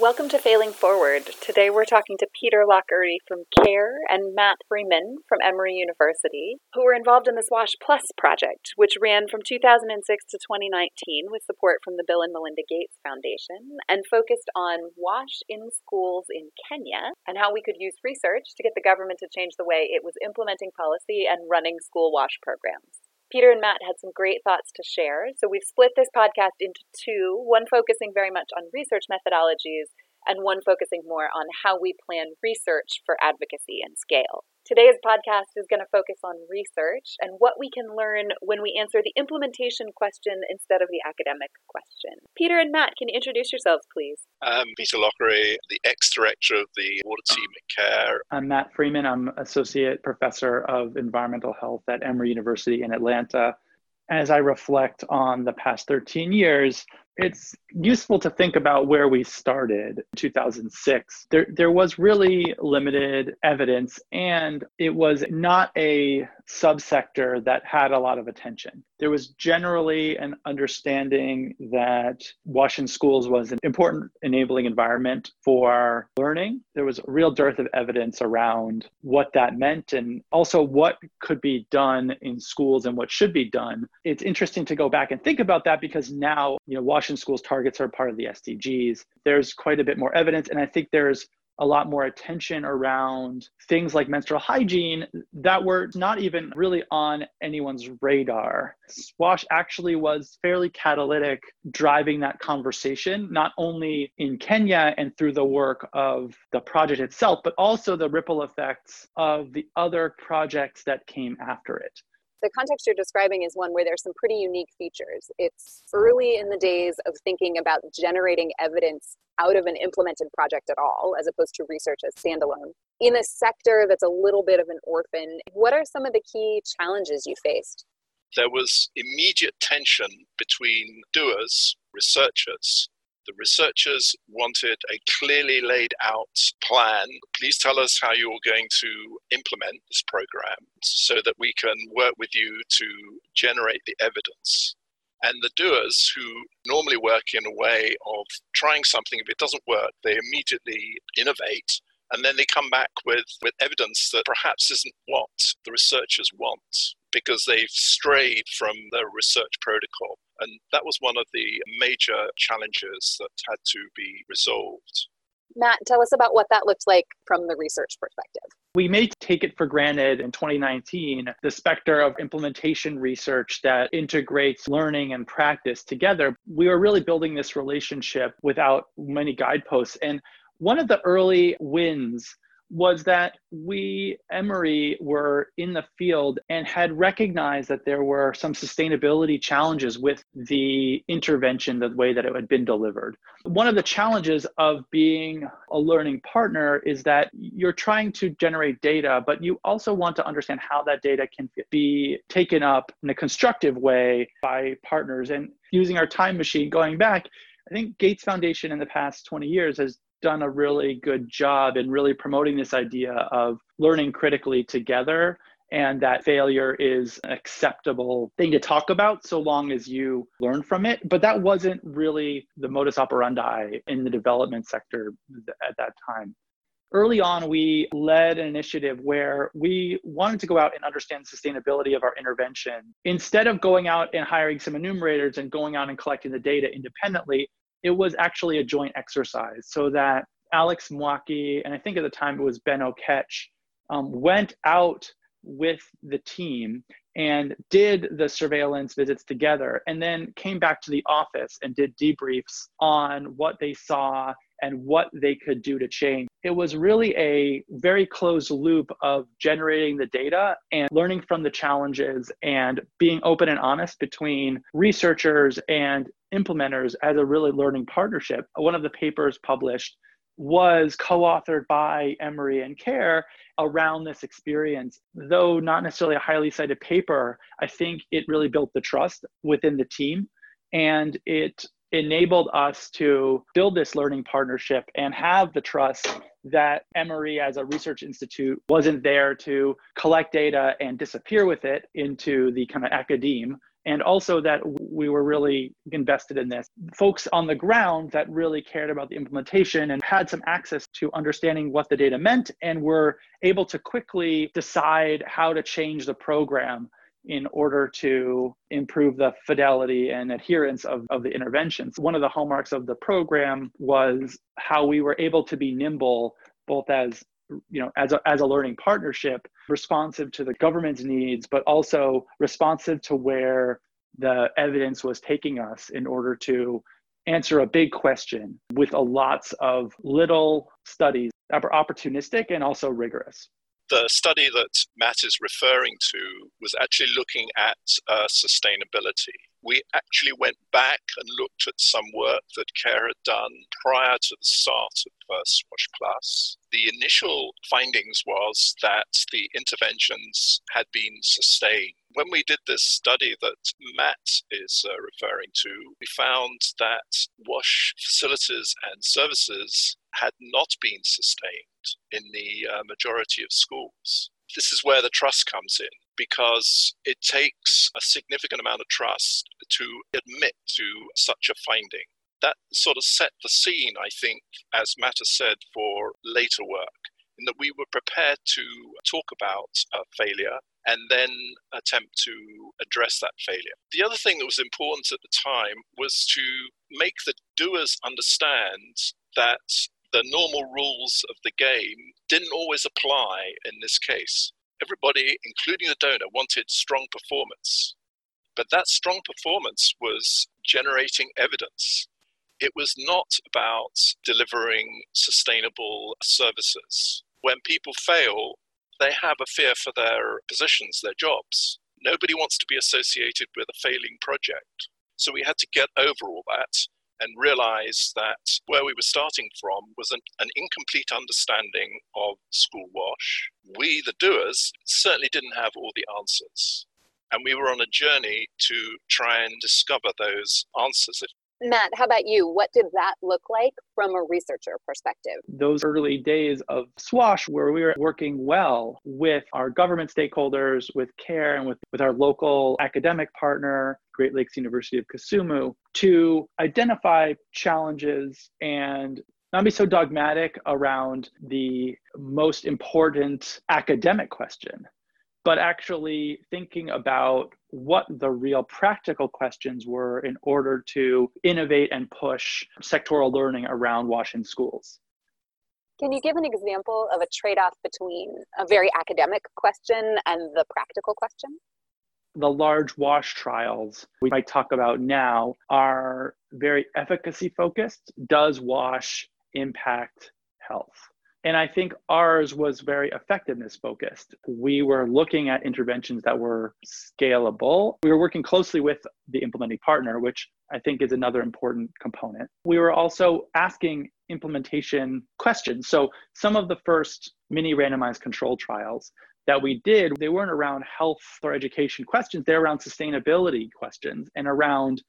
Welcome to Failing Forward. Today we're talking to Peter Lochery from CARE and Matt Freeman from Emory University, who were involved in the SWASH Plus project, which ran from 2006 to 2019 with support from the Bill and Melinda Gates Foundation and focused on WASH in schools in Kenya and how we could use research to get the government to change the way it was implementing policy and running school WASH programs. Peter and Matt had some great thoughts to share, so we've split this podcast into two one focusing very much on research methodologies, and one focusing more on how we plan research for advocacy and scale. Today's podcast is going to focus on research and what we can learn when we answer the implementation question instead of the academic question. Peter and Matt, can you introduce yourselves, please? I'm Peter Lochery, the ex-director of the water team at CARE. I'm Matt Freeman. I'm associate professor of environmental health at Emory University in Atlanta. As I reflect on the past 13 years, it's useful to think about where we started in 2006. There, there was really limited evidence, and it was not a subsector that had a lot of attention. There was generally an understanding that WASH in schools was an important enabling environment for learning. There was a real dearth of evidence around what that meant and also what could be done in schools and what should be done. It's interesting to go back and think about that because now, you know, WASH in schools targets are part of the SDGs. There's quite a bit more evidence and I think there's a lot more attention around things like menstrual hygiene that were not even really on anyone's radar. Swash actually was fairly catalytic driving that conversation, not only in Kenya and through the work of the project itself, but also the ripple effects of the other projects that came after it the context you're describing is one where there's some pretty unique features. It's early in the days of thinking about generating evidence out of an implemented project at all, as opposed to research as standalone. In a sector that's a little bit of an orphan, what are some of the key challenges you faced? There was immediate tension between doers, researchers, the researchers wanted a clearly laid out plan. Please tell us how you're going to implement this program so that we can work with you to generate the evidence. And the doers who normally work in a way of trying something, if it doesn't work, they immediately innovate and then they come back with, with evidence that perhaps isn't what the researchers want because they've strayed from the research protocol. And that was one of the major challenges that had to be resolved. Matt, tell us about what that looked like from the research perspective. We may take it for granted in 2019 the specter of implementation research that integrates learning and practice together. We were really building this relationship without many guideposts. And one of the early wins was that we, Emory, were in the field and had recognized that there were some sustainability challenges with the intervention, the way that it had been delivered. One of the challenges of being a learning partner is that you're trying to generate data, but you also want to understand how that data can be taken up in a constructive way by partners. And using our time machine going back, I think Gates Foundation in the past 20 years has done a really good job in really promoting this idea of learning critically together and that failure is an acceptable thing to talk about so long as you learn from it. But that wasn't really the modus operandi in the development sector at that time. Early on, we led an initiative where we wanted to go out and understand the sustainability of our intervention. Instead of going out and hiring some enumerators and going out and collecting the data independently, it was actually a joint exercise so that Alex Mwaki, and I think at the time it was Ben Oketch, um, went out with the team and did the surveillance visits together and then came back to the office and did debriefs on what they saw and what they could do to change. It was really a very closed loop of generating the data and learning from the challenges and being open and honest between researchers and implementers as a really learning partnership. One of the papers published was co-authored by Emory and Care around this experience. Though not necessarily a highly cited paper, I think it really built the trust within the team and it enabled us to build this learning partnership and have the trust that Emory as a research institute wasn't there to collect data and disappear with it into the kind of academe and also that we were really invested in this. Folks on the ground that really cared about the implementation and had some access to understanding what the data meant and were able to quickly decide how to change the program in order to improve the fidelity and adherence of, of the interventions. One of the hallmarks of the program was how we were able to be nimble both as you know as a, as a learning partnership responsive to the government's needs but also responsive to where the evidence was taking us in order to answer a big question with a lots of little studies that were opportunistic and also rigorous the study that Matt is referring to was actually looking at uh, sustainability. We actually went back and looked at some work that CARE had done prior to the start of SWASH Plus. The initial findings was that the interventions had been sustained. When we did this study that Matt is uh, referring to, we found that WASH facilities and services had not been sustained in the uh, majority of schools. This is where the trust comes in because it takes a significant amount of trust to admit to such a finding. That sort of set the scene, I think, as Matt has said, for later work, that we were prepared to talk about a failure and then attempt to address that failure. The other thing that was important at the time was to make the doers understand that the normal rules of the game didn't always apply in this case. Everybody, including the donor, wanted strong performance. But that strong performance was generating evidence. It was not about delivering sustainable services. When people fail, they have a fear for their positions, their jobs. Nobody wants to be associated with a failing project. So we had to get over all that and realize that where we were starting from was an, an incomplete understanding of school wash. We, the doers, certainly didn't have all the answers. And we were on a journey to try and discover those answers, if Matt, how about you? What did that look like from a researcher perspective? Those early days of SWASH, where we were working well with our government stakeholders, with CARE, and with, with our local academic partner, Great Lakes University of Kisumu, to identify challenges and not be so dogmatic around the most important academic question but actually thinking about what the real practical questions were in order to innovate and push sectoral learning around WASH in schools. Can you give an example of a trade off between a very academic question and the practical question? The large WASH trials we might talk about now are very efficacy focused. Does WASH impact health? And I think ours was very effectiveness focused. We were looking at interventions that were scalable. We were working closely with the implementing partner, which I think is another important component. We were also asking implementation questions. So some of the first mini randomized control trials that we did, they weren't around health or education questions, they're around sustainability questions and around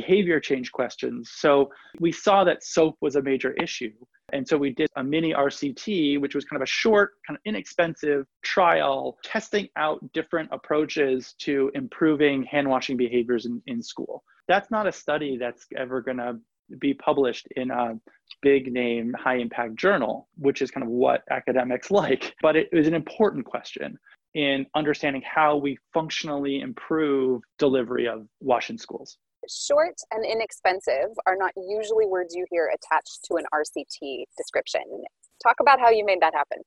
behavior change questions. So we saw that SOAP was a major issue. And so we did a mini RCT, which was kind of a short, kind of inexpensive trial testing out different approaches to improving hand washing behaviors in, in school. That's not a study that's ever going to be published in a big name, high impact journal, which is kind of what academics like. But it was an important question in understanding how we functionally improve delivery of wash in schools. Short and inexpensive are not usually words you hear attached to an RCT description. Talk about how you made that happen.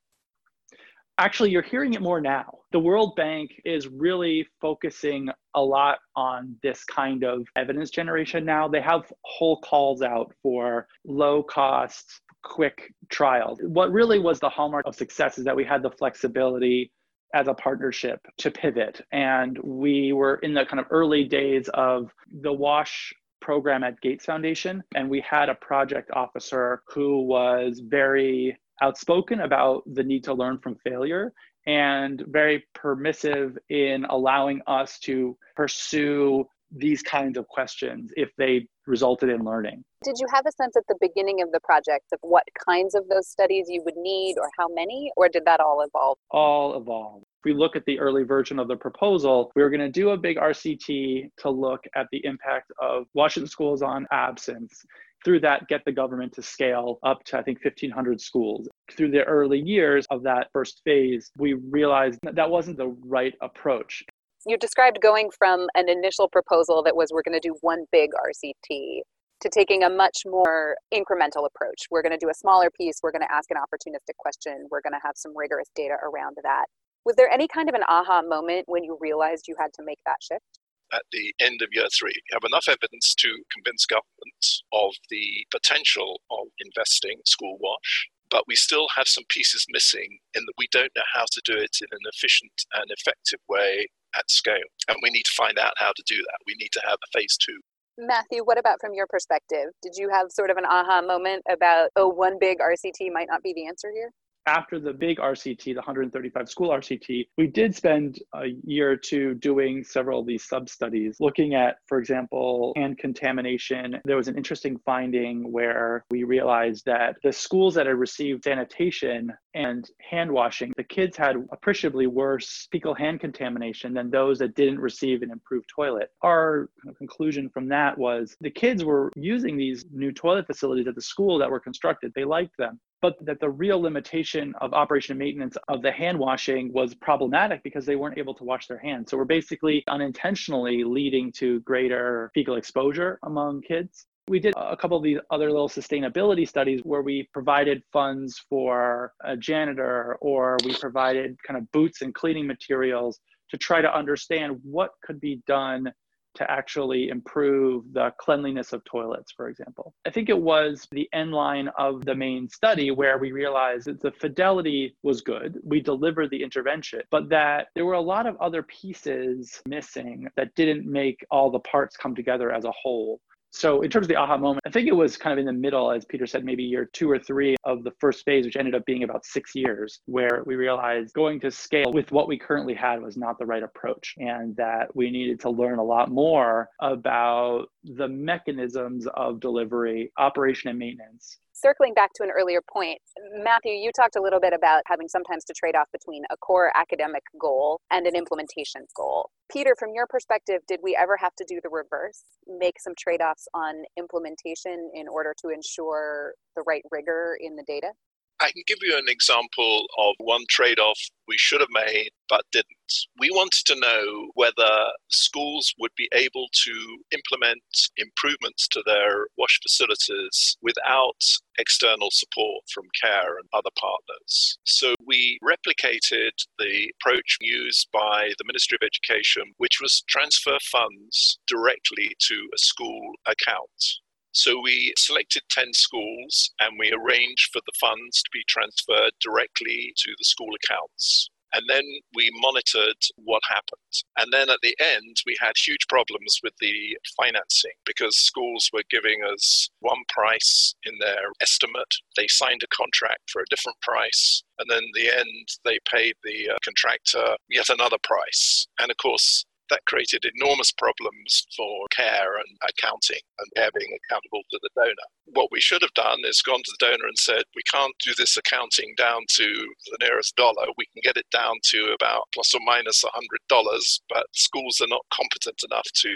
Actually, you're hearing it more now. The World Bank is really focusing a lot on this kind of evidence generation now. They have whole calls out for low cost, quick trials. What really was the hallmark of success is that we had the flexibility as a partnership to pivot. And we were in the kind of early days of the WASH program at Gates Foundation. And we had a project officer who was very outspoken about the need to learn from failure and very permissive in allowing us to pursue these kinds of questions if they resulted in learning. Did you have a sense at the beginning of the project of what kinds of those studies you would need or how many, or did that all evolve? All evolve. If we look at the early version of the proposal, we were going to do a big RCT to look at the impact of WASH in schools on absence. Through that, get the government to scale up to, I think, 1,500 schools. Through the early years of that first phase, we realized that, that wasn't the right approach you described going from an initial proposal that was we're going to do one big RCT to taking a much more incremental approach. We're going to do a smaller piece, we're going to ask an opportunistic question, we're going to have some rigorous data around that. Was there any kind of an aha moment when you realized you had to make that shift? At the end of year three, you have enough evidence to convince governments of the potential of investing school wash but we still have some pieces missing in that we don't know how to do it in an efficient and effective way at scale. And we need to find out how to do that. We need to have a phase two. Matthew, what about from your perspective? Did you have sort of an aha moment about, oh, one big RCT might not be the answer here? After the big RCT, the 135 school RCT, we did spend a year or two doing several of these sub studies, looking at, for example, hand contamination. There was an interesting finding where we realized that the schools that had received sanitation and hand washing, the kids had appreciably worse fecal hand contamination than those that didn't receive an improved toilet. Our conclusion from that was the kids were using these new toilet facilities at the school that were constructed. They liked them but that the real limitation of operation and maintenance of the hand washing was problematic because they weren't able to wash their hands. So we're basically unintentionally leading to greater fecal exposure among kids. We did a couple of these other little sustainability studies where we provided funds for a janitor or we provided kind of boots and cleaning materials to try to understand what could be done to actually improve the cleanliness of toilets, for example. I think it was the end line of the main study where we realized that the fidelity was good. We delivered the intervention, but that there were a lot of other pieces missing that didn't make all the parts come together as a whole. So, in terms of the aha moment, I think it was kind of in the middle, as Peter said, maybe year two or three of the first phase, which ended up being about six years, where we realized going to scale with what we currently had was not the right approach, and that we needed to learn a lot more about the mechanisms of delivery, operation, and maintenance circling back to an earlier point, Matthew, you talked a little bit about having sometimes to trade off between a core academic goal and an implementation goal. Peter, from your perspective, did we ever have to do the reverse, make some trade offs on implementation in order to ensure the right rigor in the data? I can give you an example of one trade off we should have made but didn't. We wanted to know whether schools would be able to implement improvements to their wash facilities without external support from CARE and other partners. So we replicated the approach used by the Ministry of Education, which was transfer funds directly to a school account. So we selected 10 schools and we arranged for the funds to be transferred directly to the school accounts. And then we monitored what happened. And then at the end, we had huge problems with the financing because schools were giving us one price in their estimate. They signed a contract for a different price. And then in the end, they paid the uh, contractor yet another price. And of course, that created enormous problems for care and accounting and care being accountable to the donor. What we should have done is gone to the donor and said, we can't do this accounting down to the nearest dollar. We can get it down to about plus or minus $100, but schools are not competent enough to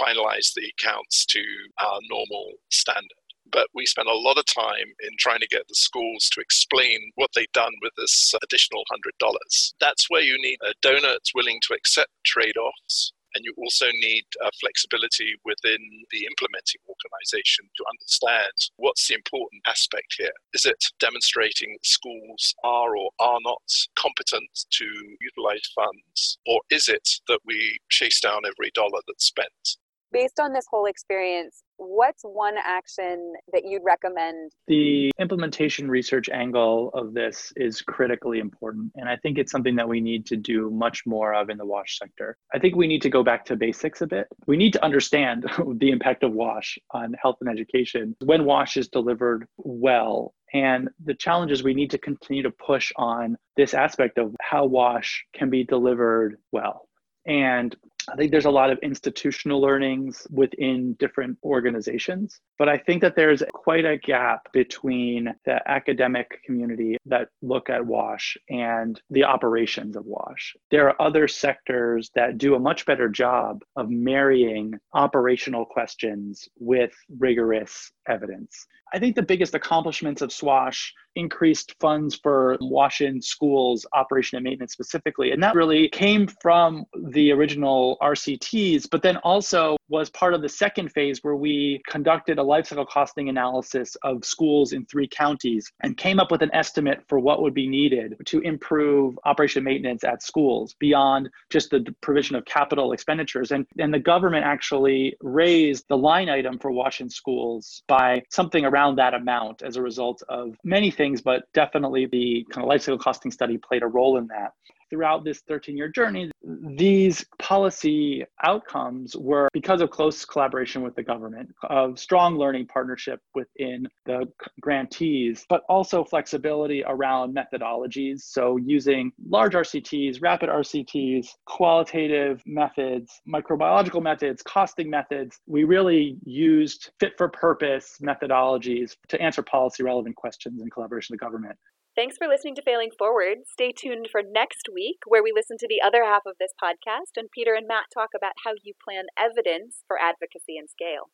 finalize the accounts to our normal standard but we spent a lot of time in trying to get the schools to explain what they'd done with this additional $100. That's where you need a donor that's willing to accept trade offs. And you also need uh, flexibility within the implementing organization to understand what's the important aspect here. Is it demonstrating schools are or are not competent to utilize funds? Or is it that we chase down every dollar that's spent? Based on this whole experience, what's one action that you'd recommend? The implementation research angle of this is critically important. And I think it's something that we need to do much more of in the WASH sector. I think we need to go back to basics a bit. We need to understand the impact of WASH on health and education. When WASH is delivered well, and the challenge is we need to continue to push on this aspect of how WASH can be delivered well. And I think there's a lot of institutional learnings within different organizations, but I think that there's quite a gap between the academic community that look at WASH and the operations of WASH. There are other sectors that do a much better job of marrying operational questions with rigorous evidence. I think the biggest accomplishments of SWASH increased funds for WASH in schools operation and maintenance specifically. And that really came from the original RCTs, but then also was part of the second phase where we conducted a life cycle costing analysis of schools in three counties and came up with an estimate for what would be needed to improve operation maintenance at schools beyond just the provision of capital expenditures. And, and the government actually raised the line item for WASH in schools by something around that amount as a result of many things, but definitely the kind of life cycle costing study played a role in that throughout this 13 year journey, these policy outcomes were because of close collaboration with the government, of strong learning partnership within the grantees, but also flexibility around methodologies. So, using large RCTs, rapid RCTs, qualitative methods, microbiological methods, costing methods, we really used fit for purpose methodologies to answer policy relevant questions in collaboration with the government. Thanks for listening to Failing Forward. Stay tuned for next week, where we listen to the other half of this podcast and Peter and Matt talk about how you plan evidence for advocacy and scale.